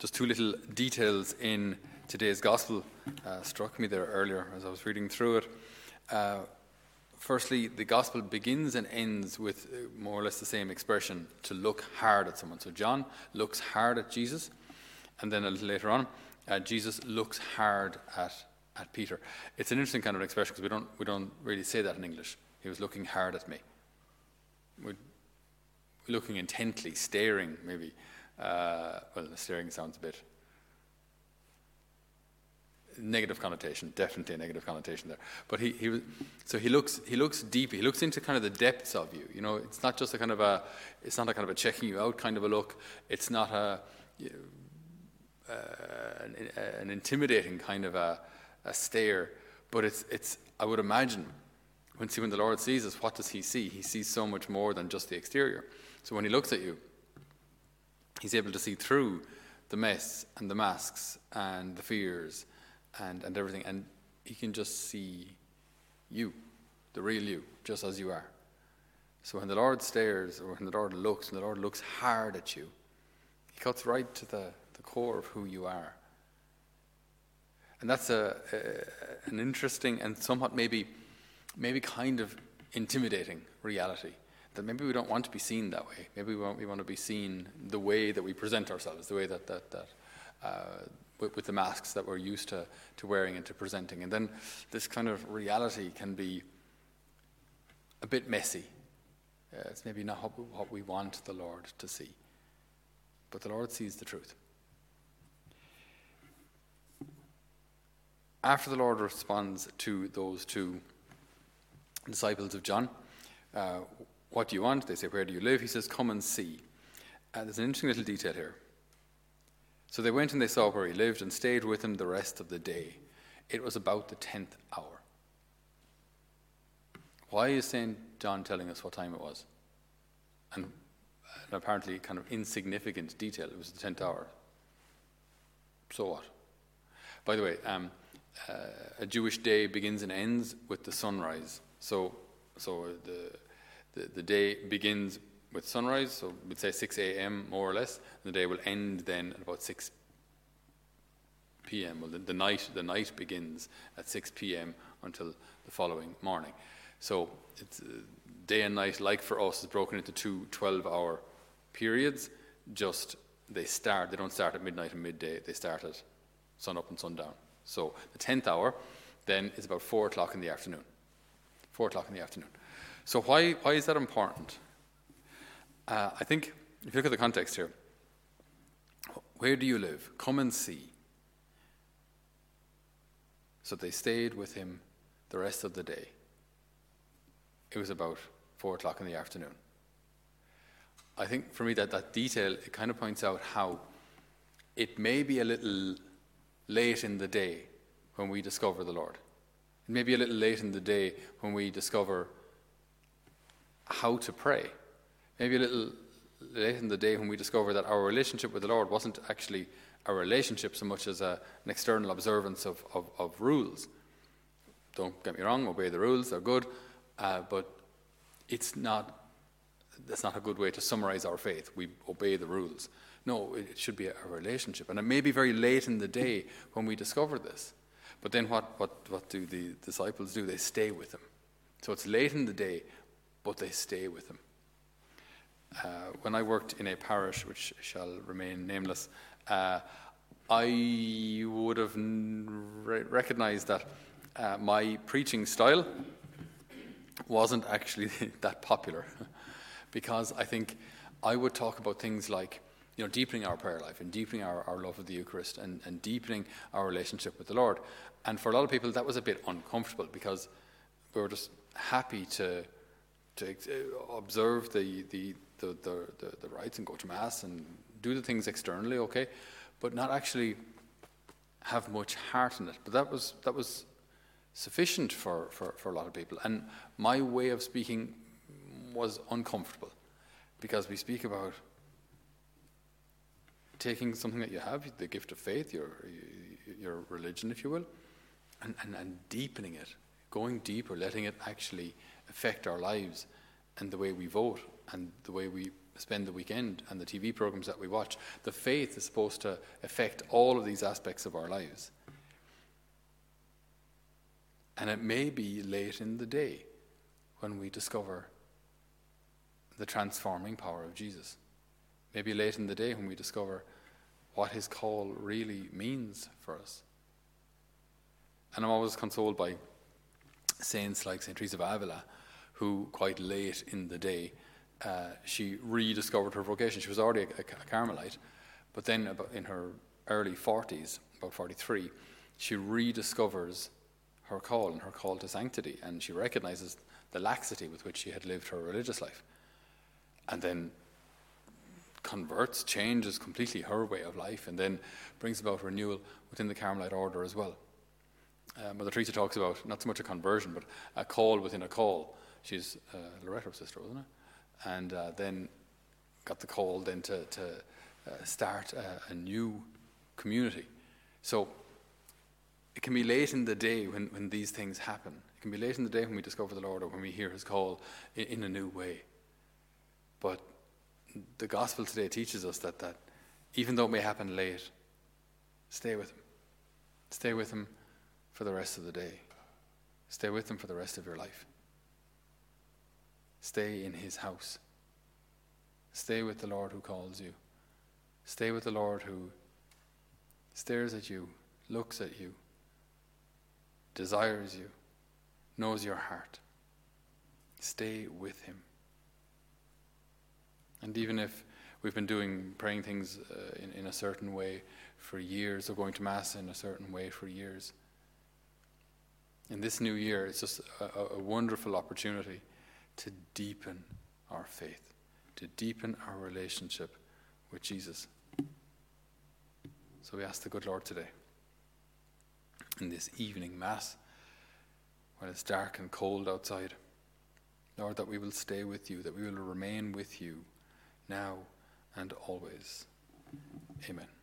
Just two little details in today's gospel uh, struck me there earlier as I was reading through it. Uh, firstly, the gospel begins and ends with uh, more or less the same expression to look hard at someone. So John looks hard at Jesus, and then a little later on, uh, Jesus looks hard at, at Peter. It's an interesting kind of expression because we don't, we don't really say that in English. He was looking hard at me. We're looking intently, staring, maybe. Uh, well, the staring sounds a bit negative connotation, definitely a negative connotation there. But he, he was, so he looks he looks deep. He looks into kind of the depths of you. You know, it's not just a kind of a it's not a kind of a checking you out kind of a look. It's not a you know, uh, an, an, intimidating kind of a, a stare. But it's it's I would imagine when see when the Lord sees us, what does He see? He sees so much more than just the exterior. So when He looks at you, He's able to see through the mess and the masks and the fears and, and everything. And he can just see you, the real you, just as you are. So when the Lord stares or when the Lord looks, when the Lord looks hard at you, he cuts right to the, the core of who you are. And that's a, a, an interesting and somewhat maybe, maybe kind of intimidating reality. That maybe we don't want to be seen that way. Maybe we want, we want to be seen the way that we present ourselves, the way that, that, that uh, with, with, the masks that we're used to, to wearing and to presenting. And then this kind of reality can be a bit messy. Uh, it's maybe not what we, what we want the Lord to see. But the Lord sees the truth. After the Lord responds to those two disciples of John, uh, what do you want? They say, Where do you live? He says, Come and see. Uh, there's an interesting little detail here. So they went and they saw where he lived and stayed with him the rest of the day. It was about the tenth hour. Why is St. John telling us what time it was? And an apparently kind of insignificant detail. It was the tenth hour. So what? By the way, um, uh, a Jewish day begins and ends with the sunrise. So, so the, the, the day begins with sunrise, so we'd say 6 a.m. more or less. And the day will end then at about 6 p.m. Well, the, the, night the night begins at 6 p.m. until the following morning. So it's uh, day and night, like for us, is broken into two 12-hour periods. Just they start. They don't start at midnight and midday. They start at sun up and sundown. So the 10th hour then is about four o'clock in the afternoon. Four o'clock in the afternoon. So why why is that important? Uh, I think if you look at the context here, where do you live? Come and see. So they stayed with him the rest of the day. It was about four o'clock in the afternoon. I think for me that that detail it kind of points out how it may be a little late in the day when we discover the Lord. It may be a little late in the day when we discover how to pray maybe a little late in the day when we discover that our relationship with the Lord wasn't actually a relationship so much as a, an external observance of, of, of, rules. Don't get me wrong, obey the rules, they're good, uh, but it's not, that's not a good way to summarize our faith. We obey the rules. No, it should be a, a relationship. And it may be very late in the day when we discover this. But then what, what, what do the disciples do? They stay with him. So it's late in the day, but they stay with him. Uh, when I worked in a parish which shall remain nameless, uh, I would have re- recognized that uh, my preaching style wasn't actually that popular because I think I would talk about things like you know, deepening our prayer life and deepening our, our love of the Eucharist and, and deepening our relationship with the Lord. And for a lot of people, that was a bit uncomfortable because we were just happy to, to uh, observe the, the, the, the, the, the rites and go to Mass and do the things externally, okay, but not actually have much heart in it. But that was, that was sufficient for, for, for a lot of people. And my way of speaking was uncomfortable because we speak about taking something that you have, the gift of faith, your, your religion, if you will, and, and, and deepening it, going deeper, letting it actually affect our lives and the way we vote and the way we spend the weekend and the TV programs that we watch. The faith is supposed to affect all of these aspects of our lives. And it may be late in the day when we discover the transforming power of Jesus. Maybe late in the day when we discover what his call really means for us. And I'm always consoled by saints like St. Teresa of Avila, who quite late in the day, uh, she rediscovered her vocation. She was already a, a, Carmelite, but then in her early 40s, about 43, she rediscovers her call and her call to sanctity, and she recognizes the laxity with which she had lived her religious life. And then converts, changes completely her way of life, and then brings about renewal within the Carmelite order as well. Uh, Mother Teresa talks about not so much a conversion, but a call within a call. She's uh, Loreto's sister, wasn't it? And uh, then got the call then to, to uh, start a, a, new community. So it can be late in the day when, when these things happen. It can be late in the day when we discover the Lord or when we hear His call in, in a new way. But the gospel today teaches us that, that even though it may happen late, stay with Him. Stay with Him for the rest of the day. Stay with Him for the rest of your life. Stay in His house. Stay with the Lord who calls you. Stay with the Lord who stares at you, looks at you, desires you, knows your heart. Stay with Him. And even if we've been doing praying things uh, in, in a certain way for years, or going to Mass in a certain way for years, in this new year, it's just a, a wonderful opportunity to deepen our faith, to deepen our relationship with Jesus. So we ask the good Lord today, in this evening Mass, when it's dark and cold outside, Lord, that we will stay with you, that we will remain with you now and always. Amen.